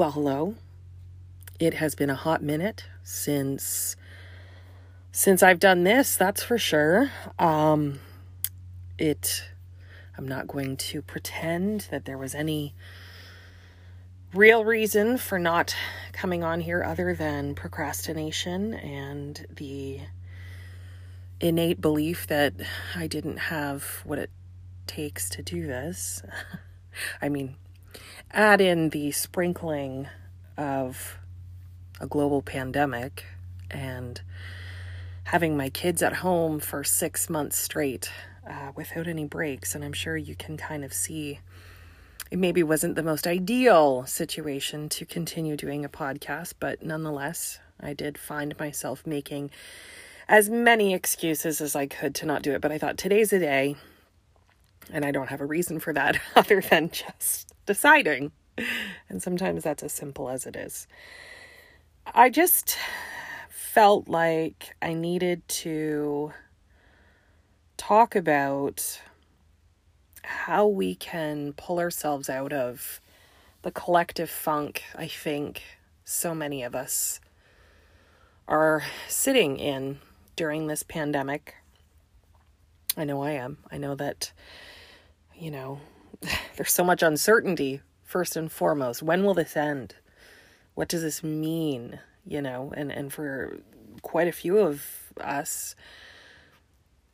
Well, hello. It has been a hot minute since since I've done this, that's for sure. Um it I'm not going to pretend that there was any real reason for not coming on here other than procrastination and the innate belief that I didn't have what it takes to do this. I mean, add in the sprinkling of a global pandemic and having my kids at home for six months straight uh, without any breaks. And I'm sure you can kind of see it maybe wasn't the most ideal situation to continue doing a podcast, but nonetheless, I did find myself making as many excuses as I could to not do it. But I thought today's a day, and I don't have a reason for that other than just deciding. And sometimes that's as simple as it is. I just felt like I needed to talk about how we can pull ourselves out of the collective funk I think so many of us are sitting in during this pandemic. I know I am. I know that, you know, there's so much uncertainty, first and foremost. When will this end? What does this mean? You know, and, and for quite a few of us,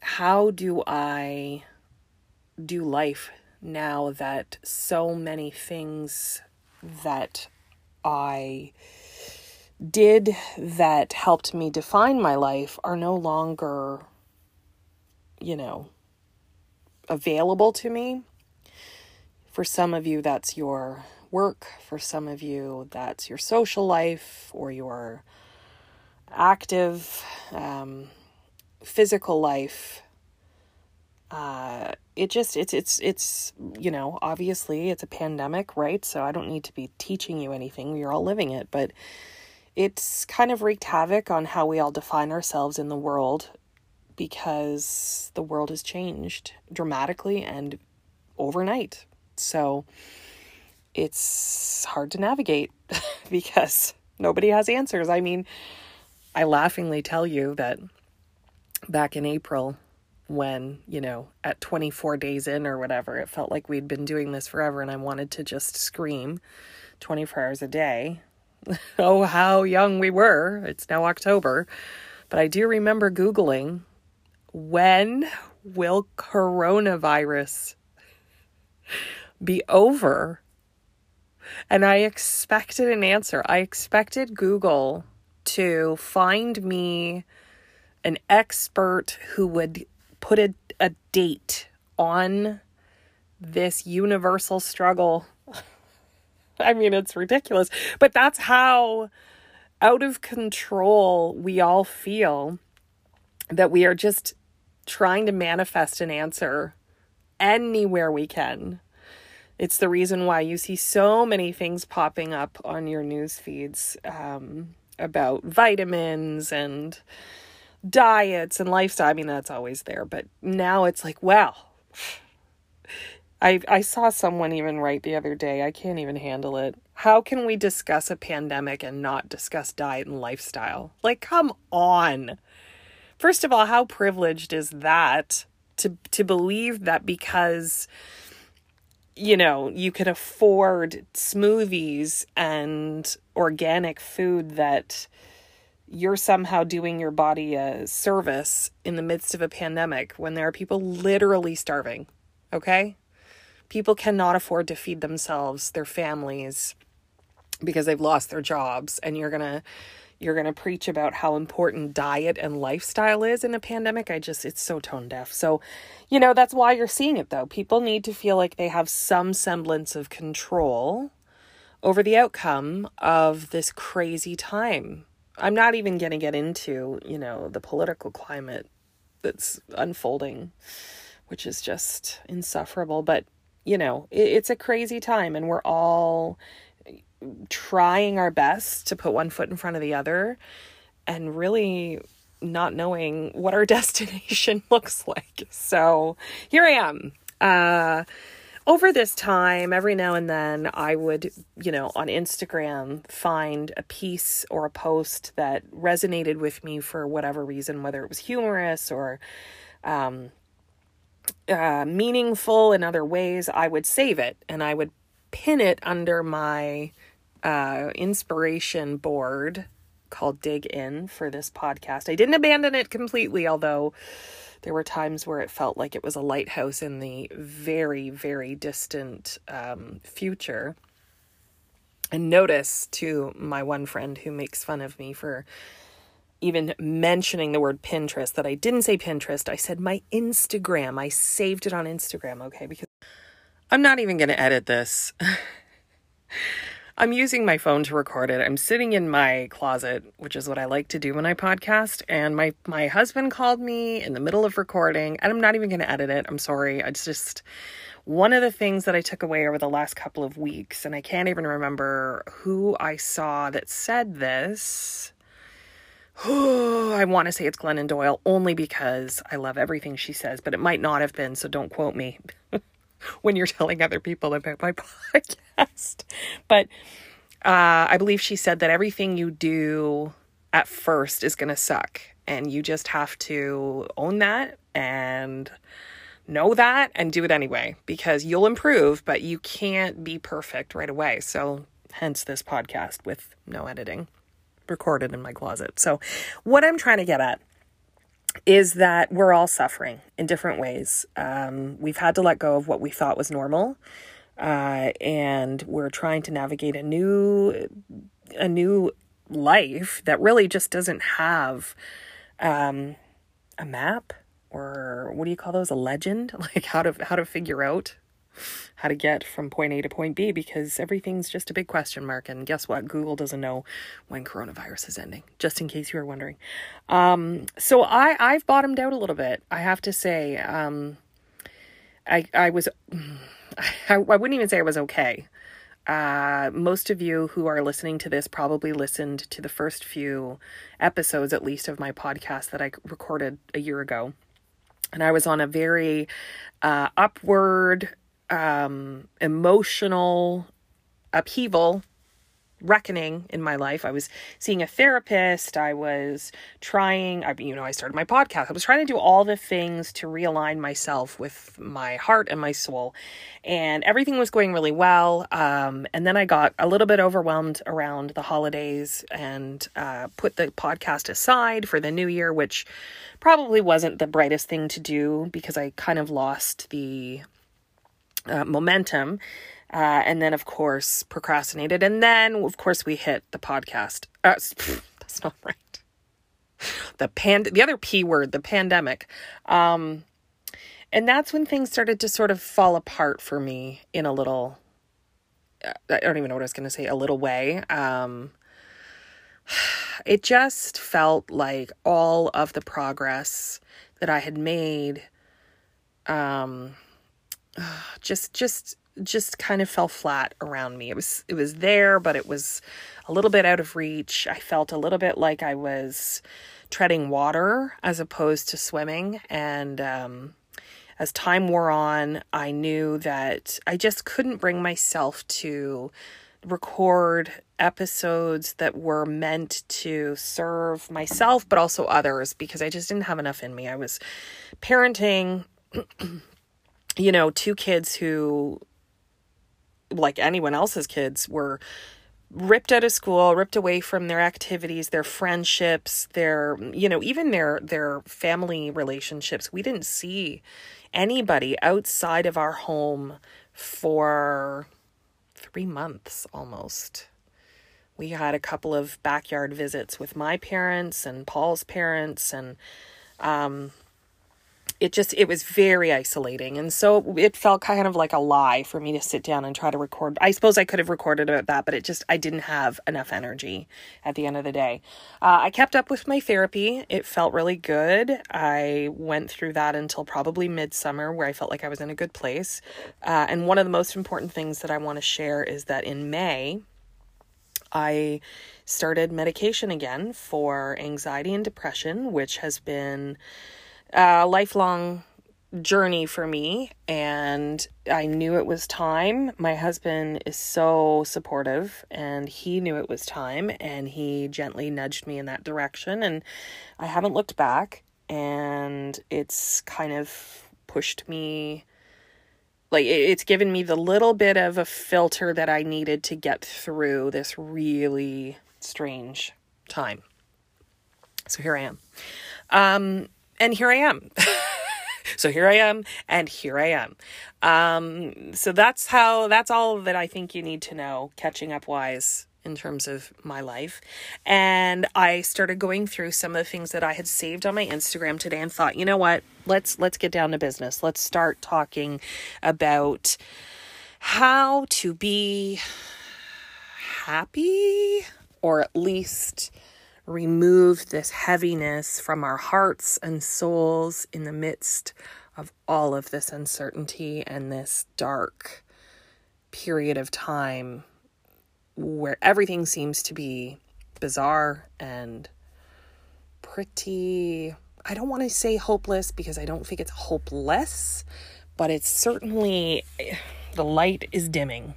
how do I do life now that so many things that I did that helped me define my life are no longer, you know, available to me? For some of you, that's your work. For some of you, that's your social life or your active um, physical life. Uh, it just it's it's it's you know obviously it's a pandemic right so i don't need to be teaching you anything we're all living it but it's kind of wreaked havoc on how we all define ourselves in the world because the world has changed dramatically and overnight so it's hard to navigate because nobody has answers. I mean, I laughingly tell you that back in April, when, you know, at 24 days in or whatever, it felt like we'd been doing this forever and I wanted to just scream 24 hours a day. oh, how young we were. It's now October. But I do remember Googling when will coronavirus be over? And I expected an answer. I expected Google to find me an expert who would put a, a date on this universal struggle. I mean, it's ridiculous, but that's how out of control we all feel that we are just trying to manifest an answer anywhere we can. It's the reason why you see so many things popping up on your news feeds um, about vitamins and diets and lifestyle. I mean, that's always there, but now it's like, well, I I saw someone even write the other day. I can't even handle it. How can we discuss a pandemic and not discuss diet and lifestyle? Like, come on. First of all, how privileged is that to to believe that because you know, you can afford smoothies and organic food that you're somehow doing your body a service in the midst of a pandemic when there are people literally starving. Okay? People cannot afford to feed themselves, their families, because they've lost their jobs, and you're to you're going to preach about how important diet and lifestyle is in a pandemic. I just, it's so tone deaf. So, you know, that's why you're seeing it though. People need to feel like they have some semblance of control over the outcome of this crazy time. I'm not even going to get into, you know, the political climate that's unfolding, which is just insufferable. But, you know, it, it's a crazy time and we're all trying our best to put one foot in front of the other and really not knowing what our destination looks like. So here I am. Uh, over this time, every now and then, I would, you know, on Instagram find a piece or a post that resonated with me for whatever reason, whether it was humorous or um, uh, meaningful in other ways. I would save it and I would pin it under my uh, inspiration board called Dig In for this podcast. I didn't abandon it completely, although there were times where it felt like it was a lighthouse in the very, very distant um, future. And notice to my one friend who makes fun of me for even mentioning the word Pinterest that I didn't say Pinterest. I said my Instagram. I saved it on Instagram, okay? Because I'm not even going to edit this. I'm using my phone to record it. I'm sitting in my closet, which is what I like to do when I podcast, and my my husband called me in the middle of recording, and I'm not even going to edit it. I'm sorry. It's just one of the things that I took away over the last couple of weeks, and I can't even remember who I saw that said this. I want to say it's Glennon Doyle only because I love everything she says, but it might not have been, so don't quote me. when you're telling other people about my podcast. But uh, I believe she said that everything you do at first is going to suck. And you just have to own that and know that and do it anyway because you'll improve, but you can't be perfect right away. So, hence this podcast with no editing recorded in my closet. So, what I'm trying to get at is that we're all suffering in different ways. Um, we've had to let go of what we thought was normal, uh, and we're trying to navigate a new, a new life that really just doesn't have um, a map or what do you call those? A legend, like how to how to figure out how to get from point A to point B because everything's just a big question mark. And guess what? Google doesn't know when coronavirus is ending, just in case you were wondering. Um, so I, I've bottomed out a little bit, I have to say. Um, I, I was, I, I wouldn't even say I was okay. Uh, most of you who are listening to this probably listened to the first few episodes, at least, of my podcast that I recorded a year ago. And I was on a very uh, upward um, emotional upheaval reckoning in my life. I was seeing a therapist. I was trying, I, you know, I started my podcast. I was trying to do all the things to realign myself with my heart and my soul. And everything was going really well. Um, and then I got a little bit overwhelmed around the holidays and uh, put the podcast aside for the new year, which probably wasn't the brightest thing to do because I kind of lost the uh, momentum. Uh, and then, of course, procrastinated. And then, of course, we hit the podcast. Uh, that's not right. The pand, the other P word, the pandemic. Um, and that's when things started to sort of fall apart for me in a little, uh, I don't even know what I was going to say, a little way. Um, it just felt like all of the progress that I had made, um, just just just kind of fell flat around me. It was it was there, but it was a little bit out of reach. I felt a little bit like I was treading water as opposed to swimming and um, as time wore on, I knew that I just couldn't bring myself to record episodes that were meant to serve myself but also others because I just didn't have enough in me. I was parenting you know, two kids who, like anyone else's kids, were ripped out of school, ripped away from their activities, their friendships, their, you know, even their their family relationships. We didn't see anybody outside of our home for 3 months almost. We had a couple of backyard visits with my parents and Paul's parents and um it just it was very isolating. And so it felt kind of like a lie for me to sit down and try to record. I suppose i could have recorded about that but it just i didn't have enough energy at the end of the day. Uh, i kept up with my therapy. It felt really good. I went through that until probably midsummer where i felt like i was in a good place. Uh, and one of the most important things that i want to share is that in may i started medication again for anxiety and depression which has been a lifelong journey for me and I knew it was time. My husband is so supportive and he knew it was time and he gently nudged me in that direction and I haven't looked back and it's kind of pushed me like it's given me the little bit of a filter that I needed to get through this really strange time. So here I am. Um and here I am. so here I am, and here I am. Um, so that's how, that's all that I think you need to know, catching up wise in terms of my life. And I started going through some of the things that I had saved on my Instagram today and thought, you know what? Let's let's get down to business. Let's start talking about how to be happy or at least remove this heaviness from our hearts and souls in the midst of all of this uncertainty and this dark period of time where everything seems to be bizarre and pretty. I don't want to say hopeless because I don't think it's hopeless, but it's certainly the light is dimming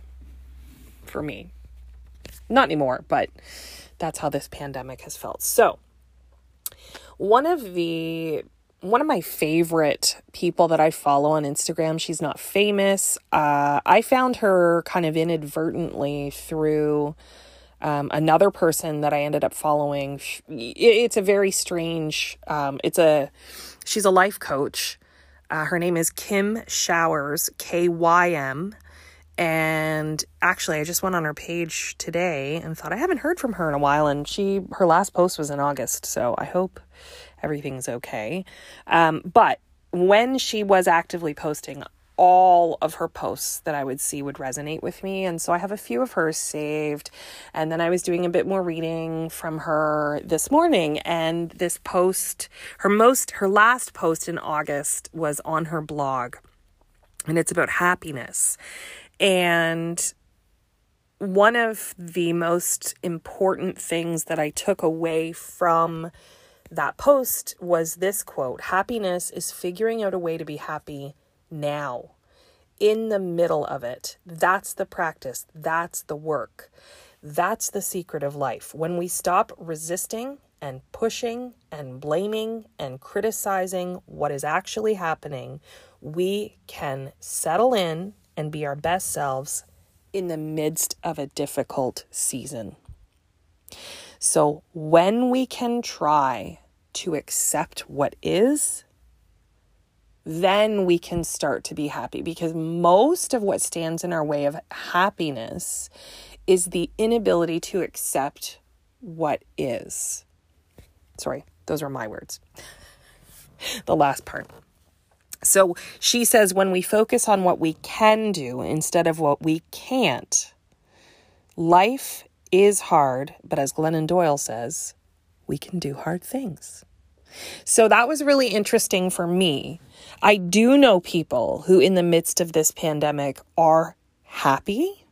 for me. Not anymore, but that's how this pandemic has felt. So, one of the one of my favorite people that I follow on Instagram, she's not famous. Uh, I found her kind of inadvertently through um, another person that I ended up following. It's a very strange. Um, it's a she's a life coach. Uh, her name is Kym Showers, K Y M. And actually, I just went on her page today and thought I haven't heard from her in a while. And she, her last post was in August. So I hope everything's okay. Um, but when she was actively posting, all of her posts that I would see would resonate with me. And so I have a few of hers saved. And then I was doing a bit more reading from her this morning. And this post, her most, her last post in August was on her blog. And it's about happiness. And one of the most important things that I took away from that post was this quote Happiness is figuring out a way to be happy now, in the middle of it. That's the practice, that's the work. That's the secret of life. When we stop resisting and pushing and blaming and criticizing what is actually happening, we can settle in and be our best selves in the midst of a difficult season. So, when we can try to accept what is, then we can start to be happy because most of what stands in our way of happiness is the inability to accept what is. Sorry, those are my words. the last part. So she says when we focus on what we can do instead of what we can't, life is hard, but as Glennon Doyle says, we can do hard things. So that was really interesting for me. I do know people who, in the midst of this pandemic, are happy.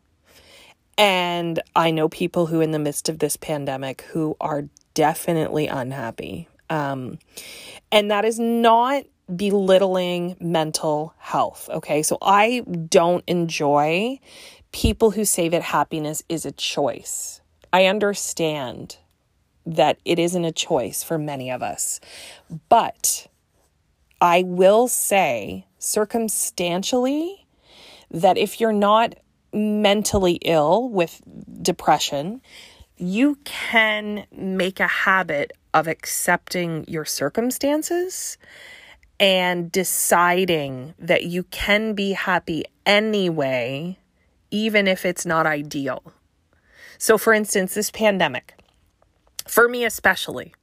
And I know people who, in the midst of this pandemic, who are definitely unhappy. Um, and that is not belittling mental health. Okay. So I don't enjoy people who say that happiness is a choice. I understand that it isn't a choice for many of us. But I will say circumstantially that if you're not mentally ill with depression, you can make a habit of accepting your circumstances and deciding that you can be happy anyway, even if it's not ideal. So, for instance, this pandemic, for me especially,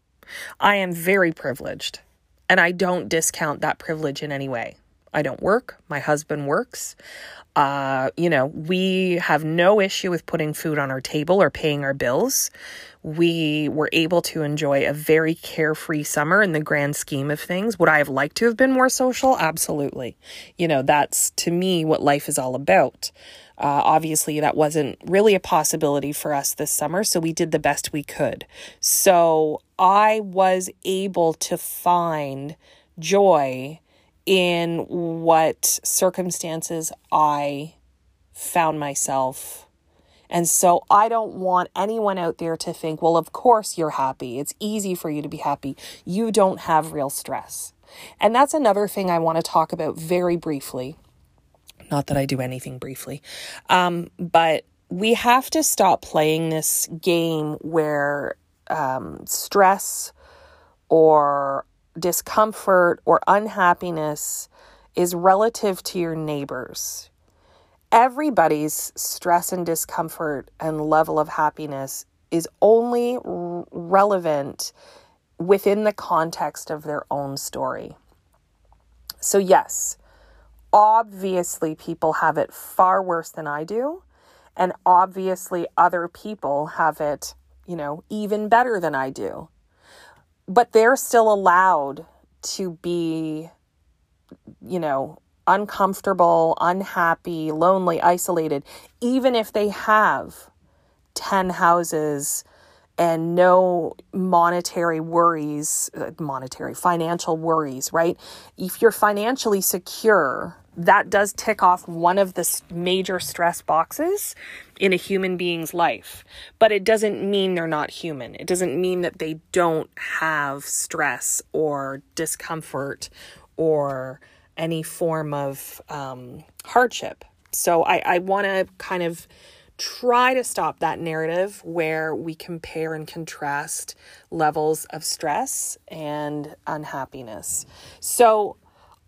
I am very privileged and I don't discount that privilege in any way. I don't work, my husband works. Uh, you know, we have no issue with putting food on our table or paying our bills we were able to enjoy a very carefree summer in the grand scheme of things. Would I have liked to have been more social? Absolutely. You know, that's to me what life is all about. Uh, obviously, that wasn't really a possibility for us this summer, so we did the best we could. So I was able to find joy in what circumstances I found myself. And so I don't want anyone out there to think, well, of course you're happy. It's easy for you to be happy. You don't have real stress. And that's another thing I want to talk about very briefly. Not that I do anything briefly, um, but we have to stop playing this game where um, stress or discomfort or unhappiness is relative to your neighbors. Everybody's stress and discomfort and level of happiness is only r- relevant within the context of their own story. So, yes, obviously, people have it far worse than I do. And obviously, other people have it, you know, even better than I do. But they're still allowed to be, you know, uncomfortable, unhappy, lonely, isolated, even if they have 10 houses and no monetary worries, uh, monetary, financial worries, right? If you're financially secure, that does tick off one of the major stress boxes in a human being's life. But it doesn't mean they're not human. It doesn't mean that they don't have stress or discomfort or any form of um, hardship. So I, I want to kind of try to stop that narrative where we compare and contrast levels of stress and unhappiness. So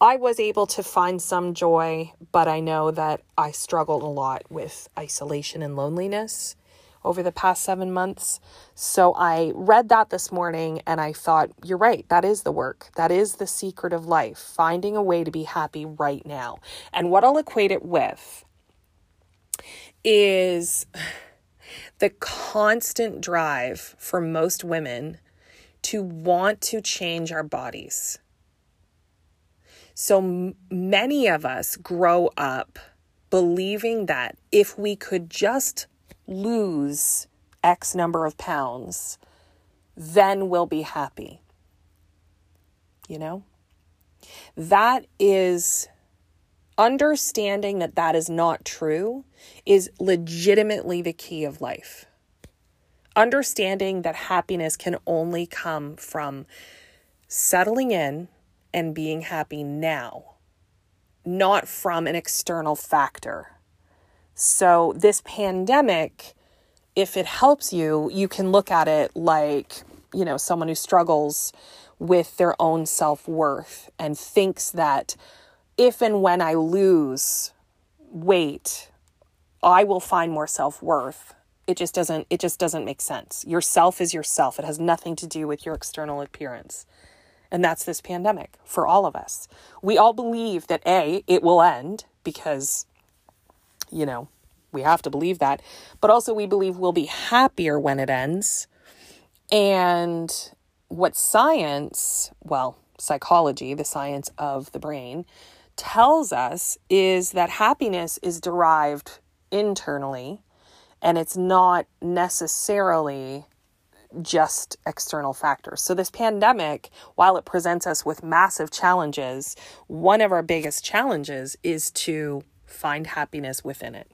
I was able to find some joy, but I know that I struggled a lot with isolation and loneliness over the past seven months. So I read that this morning and I thought, you're right, that is the work. That is the secret of life, finding a way to be happy right now. And what I'll equate it with is the constant drive for most women to want to change our bodies. So many of us grow up believing that if we could just lose X number of pounds, then we'll be happy. You know? That is understanding that that is not true is legitimately the key of life. Understanding that happiness can only come from settling in and being happy now, not from an external factor. So, this pandemic, if it helps you, you can look at it like, you know, someone who struggles with their own self worth and thinks that if and when I lose weight, I will find more self worth. It just doesn't it just doesn't make sense. Yourself is yourself. It has nothing to do with your external appearance. And that's this pandemic for all of us. We all believe that A, it will end because, you know, we have to believe that. But also, we believe we'll be happier when it ends. And what science, well, psychology, the science of the brain, tells us is that happiness is derived internally and it's not necessarily just external factors. So, this pandemic, while it presents us with massive challenges, one of our biggest challenges is to find happiness within it.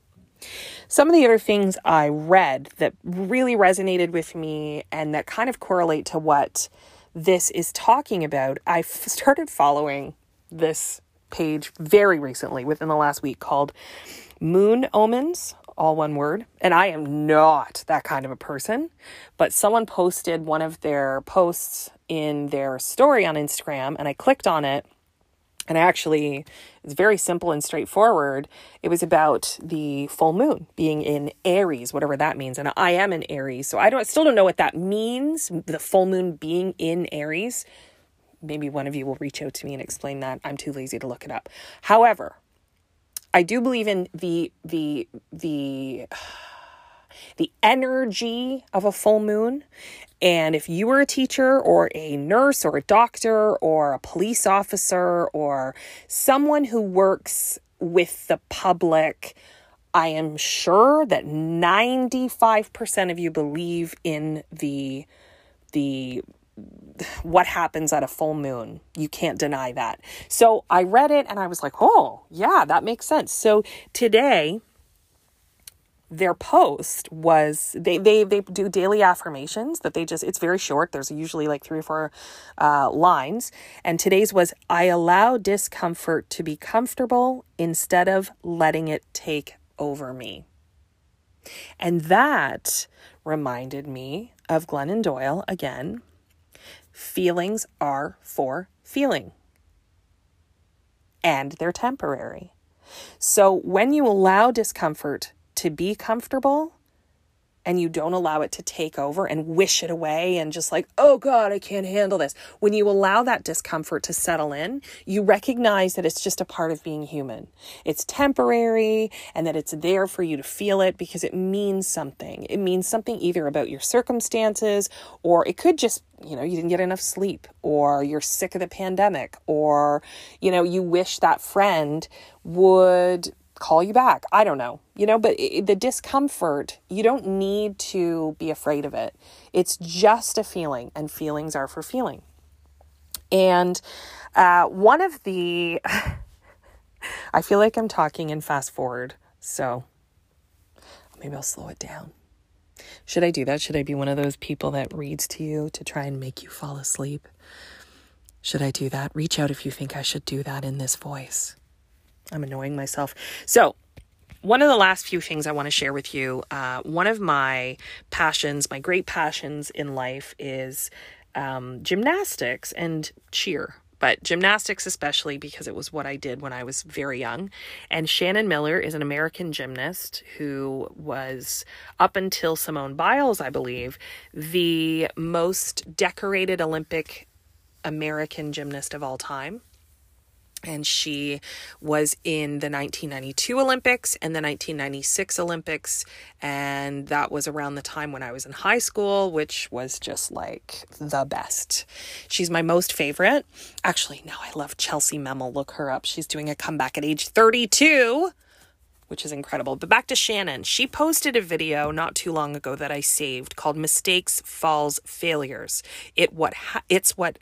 Some of the other things I read that really resonated with me and that kind of correlate to what this is talking about, I started following this page very recently within the last week called Moon Omens, all one word. And I am not that kind of a person, but someone posted one of their posts in their story on Instagram, and I clicked on it. And actually, it's very simple and straightforward. It was about the full moon being in Aries, whatever that means. And I am in Aries, so I don't still don't know what that means. The full moon being in Aries maybe one of you will reach out to me and explain that. I'm too lazy to look it up. However, I do believe in the the the the energy of a full moon. And if you were a teacher or a nurse or a doctor or a police officer or someone who works with the public, I am sure that 95% of you believe in the the what happens at a full moon. You can't deny that. So I read it and I was like, oh, yeah, that makes sense. So today, their post was they they they do daily affirmations that they just it's very short there's usually like three or four uh, lines and today's was i allow discomfort to be comfortable instead of letting it take over me and that reminded me of glennon doyle again feelings are for feeling. And they're temporary. So when you allow discomfort to be comfortable and you don't allow it to take over and wish it away and just like, oh God, I can't handle this. When you allow that discomfort to settle in, you recognize that it's just a part of being human. It's temporary and that it's there for you to feel it because it means something. It means something either about your circumstances or it could just you know, you didn't get enough sleep, or you're sick of the pandemic, or, you know, you wish that friend would call you back. I don't know, you know, but it, the discomfort, you don't need to be afraid of it. It's just a feeling, and feelings are for feeling. And uh, one of the, I feel like I'm talking in fast forward, so maybe I'll slow it down. Should I do that? Should I be one of those people that reads to you to try and make you fall asleep? Should I do that? Reach out if you think I should do that in this voice. I'm annoying myself. So, one of the last few things I want to share with you, uh, one of my passions, my great passions in life is um, gymnastics and cheer. But gymnastics, especially because it was what I did when I was very young. And Shannon Miller is an American gymnast who was, up until Simone Biles, I believe, the most decorated Olympic American gymnast of all time and she was in the 1992 Olympics and the 1996 Olympics. And that was around the time when I was in high school, which was just like the best. She's my most favorite. Actually, now I love Chellsie Memmel. Look her up. She's doing a comeback at age 32 which is incredible. But back to Shannon. She posted a video not too long ago that I saved called Mistakes, Falls, Failures. It what ha- it's what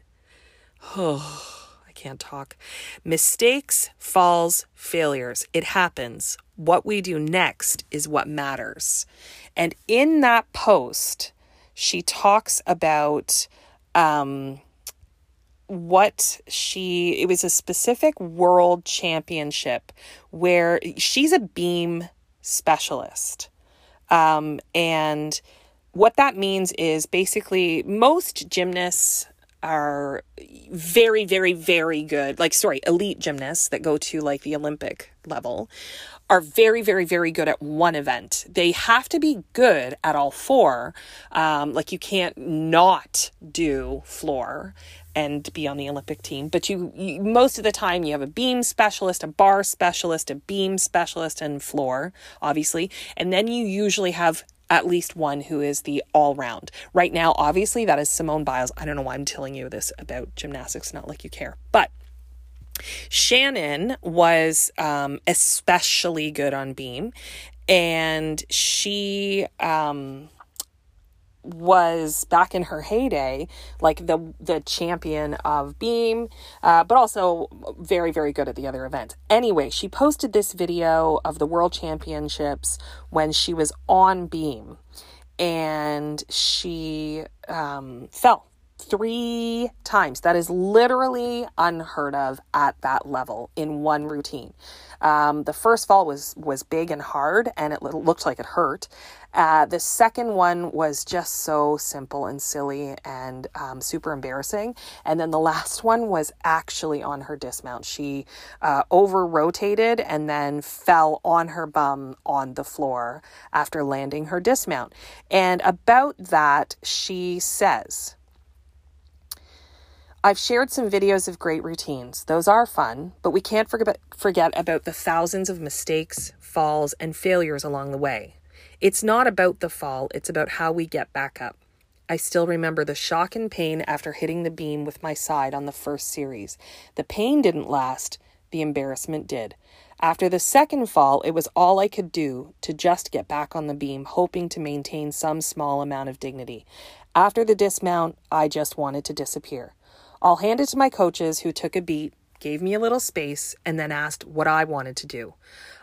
oh can't talk. Mistakes, falls, failures. It happens. What we do next is what matters. And in that post, she talks about um, what she, it was a specific world championship where she's a beam specialist. Um, and what that means is basically most gymnasts are very, very, very good, like, sorry, elite gymnasts that go to like the Olympic level are very, very, very good at one event. They have to be good at all four. Um, like, you can't not do floor and be on the Olympic team. But you, you, most of the time you have a beam specialist, a bar specialist, a beam specialist, and floor, obviously. And then you usually have at least one who is the all round. Right now, obviously, that is Simone Biles. I don't know why I'm telling you this about gymnastics, not like you care. But Shannon was um, especially good on beam, and she um, was back in her heyday like the the champion of beam uh, but also very very good at the other events anyway she posted this video of the world championships when she was on beam and she um, fell three times that is literally unheard of at that level in one routine um, the first fall was was big and hard and it looked like it hurt uh, the second one was just so simple and silly and um, super embarrassing. And then the last one was actually on her dismount. She uh, over rotated and then fell on her bum on the floor after landing her dismount. And about that, she says, I've shared some videos of great routines. Those are fun, but we can't forget, about the thousands of mistakes, falls, and failures along the way. It's not about the fall, it's about how we get back up. I still remember the shock and pain after hitting the beam with my side on the first series. The pain didn't last, the embarrassment did. After the second fall, it was all I could do to just get back on the beam, hoping to maintain some small amount of dignity. After the dismount, I just wanted to disappear. I'll hand it to my coaches who took a beat, gave me a little space, and then asked what I wanted to do.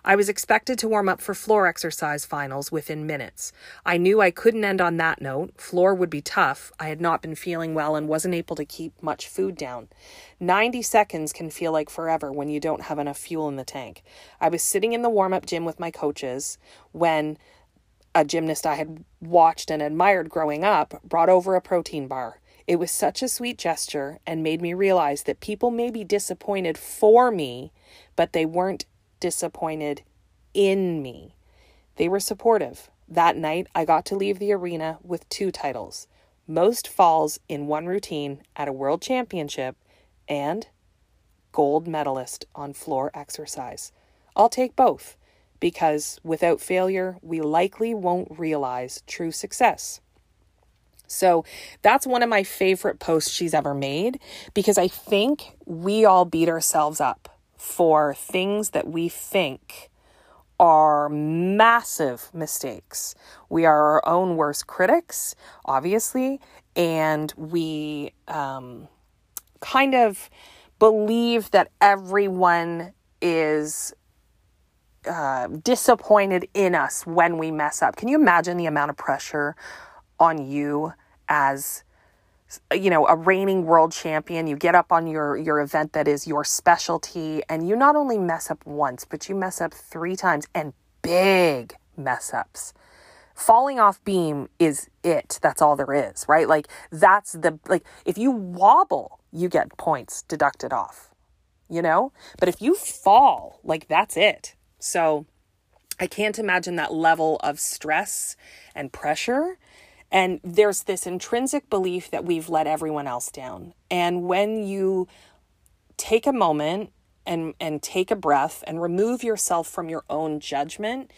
I was expected to warm up for floor exercise finals within minutes. I knew I couldn't end on that note. Floor would be tough. I had not been feeling well and wasn't able to keep much food down. 90 seconds can feel like forever when you don't have enough fuel in the tank. I was sitting in the warm up gym with my coaches when a gymnast I had watched and admired growing up brought over a protein bar. It was such a sweet gesture and made me realize that people may be disappointed for me, but they weren't disappointed in me. They were supportive. That night, I got to leave the arena with two titles most falls in one routine at a world championship and gold medalist on floor exercise. I'll take both because without failure, we likely won't realize true success. So that's one of my favorite posts she's ever made because I think we all beat ourselves up for things that we think are massive mistakes. We are our own worst critics, obviously, and we um, kind of believe that everyone is uh, disappointed in us when we mess up. Can you imagine the amount of pressure on you as you know a reigning world champion. You get up on your your event that is your specialty and you not only mess up once but you mess up 3 times and big mess ups. Falling off beam is it. That's all there is right? Like that's the like if you wobble you get points deducted off you know? But if you fall like that's it. So i can't imagine that level of stress and pressure and there's this intrinsic belief that we've let everyone else down. And when you take a moment and, and take a breath and remove yourself from your own judgment,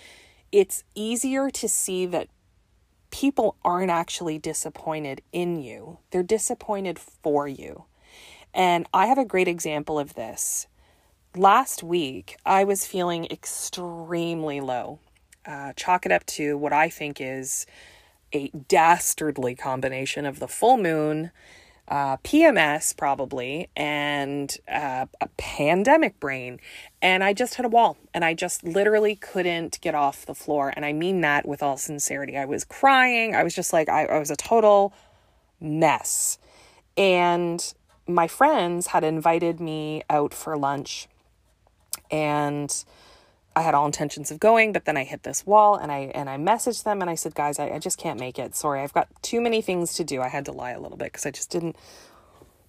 it's easier to see that people aren't actually disappointed in you, they're disappointed for you. And I have a great example of this. Last week, I was feeling extremely low. Uh, chalk it up to what I think is a dastardly combination of the full moon, uh, PMS probably, and uh, a pandemic brain. And I just hit a wall and I just literally couldn't get off the floor. And I mean that with all sincerity. I was crying. I was just like, I, I was a total mess. And my friends had invited me out for lunch. And I had all intentions of going, but then I hit this wall and I and I messaged them and I said, guys, I, I just can't make it. Sorry, I've got too many things to do. I had to lie a little bit because I just didn't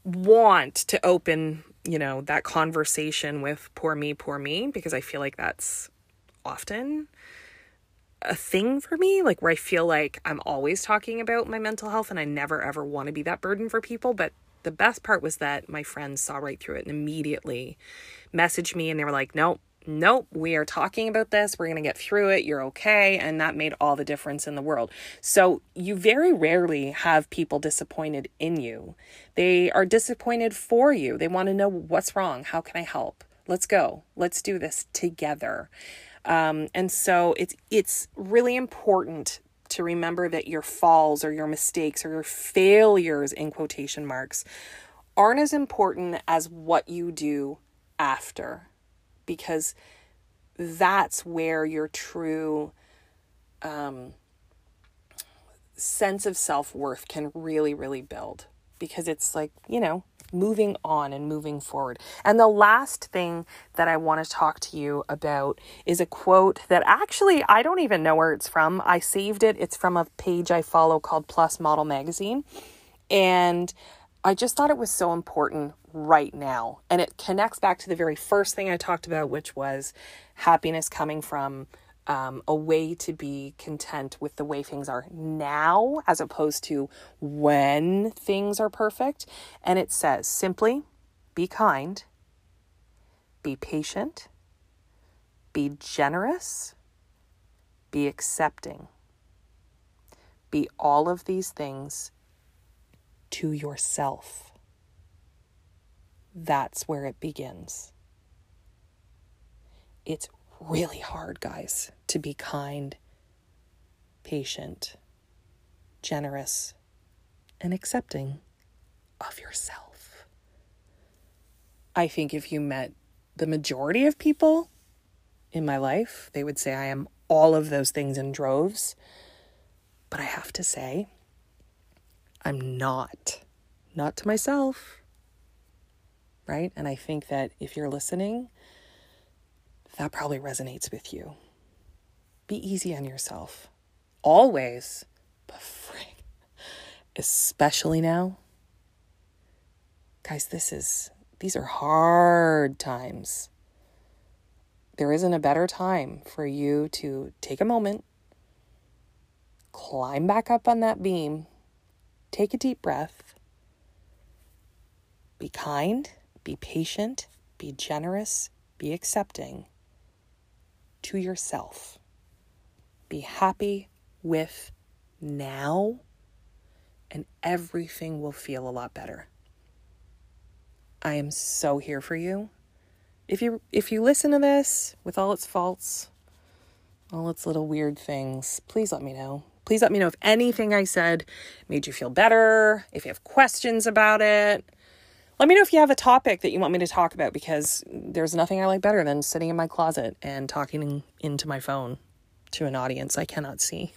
want to open, you know, that conversation with poor me, poor me, because I feel like that's often a thing for me, like where I feel like I'm always talking about my mental health and I never ever want to be that burden for people. But the best part was that my friends saw right through it and immediately messaged me and they were like, nope, nope, we are talking about this. We're going to get through it. You're okay. And that made all the difference in the world. So you very rarely have people disappointed in you. They are disappointed for you. They want to know what's wrong. How can I help? Let's go. Let's do this together. Um, and so it's it's really important to remember that your falls or your mistakes or your failures in quotation marks aren't as important as what you do after because that's where your true um, sense of self worth can really, really build. Because it's like, you know, moving on and moving forward. And the last thing that I want to talk to you about is a quote that actually I don't even know where it's from. I saved it. It's from a page I follow called Plus Model Magazine. And I just thought it was so important right now. And it connects back to the very first thing I talked about, which was happiness coming from um, a way to be content with the way things are now as opposed to when things are perfect. And it says simply be kind, be patient, be generous, be accepting. Be all of these things to yourself that's where it begins. it's really hard, guys, to be kind, patient, generous, and accepting of yourself. I think if you met the majority of people in my life, they would say I am all of those things in droves. But I have to say, I'm not. Not to myself. Right? And I think that if you're listening, that probably resonates with you. Be easy on yourself. Always. But frick, especially now. Guys, this is, these are hard times. There isn't a better time for you to take a moment, climb back up on that beam, take a deep breath, be kind, be patient, be generous, be accepting to yourself. Be happy with now, and everything will feel a lot better. I am so here for you. If you if you listen to this with all its faults, all its little weird things, please let me know. Please let me know if anything I said made you feel better, if you have questions about it. Let me know if you have a topic that you want me to talk about because there's nothing I like better than sitting in my closet and talking into my phone to an audience I cannot see.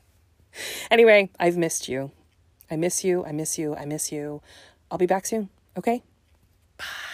anyway, I've missed you. I miss you. I miss you. I miss you. I'll be back soon. Okay? Bye.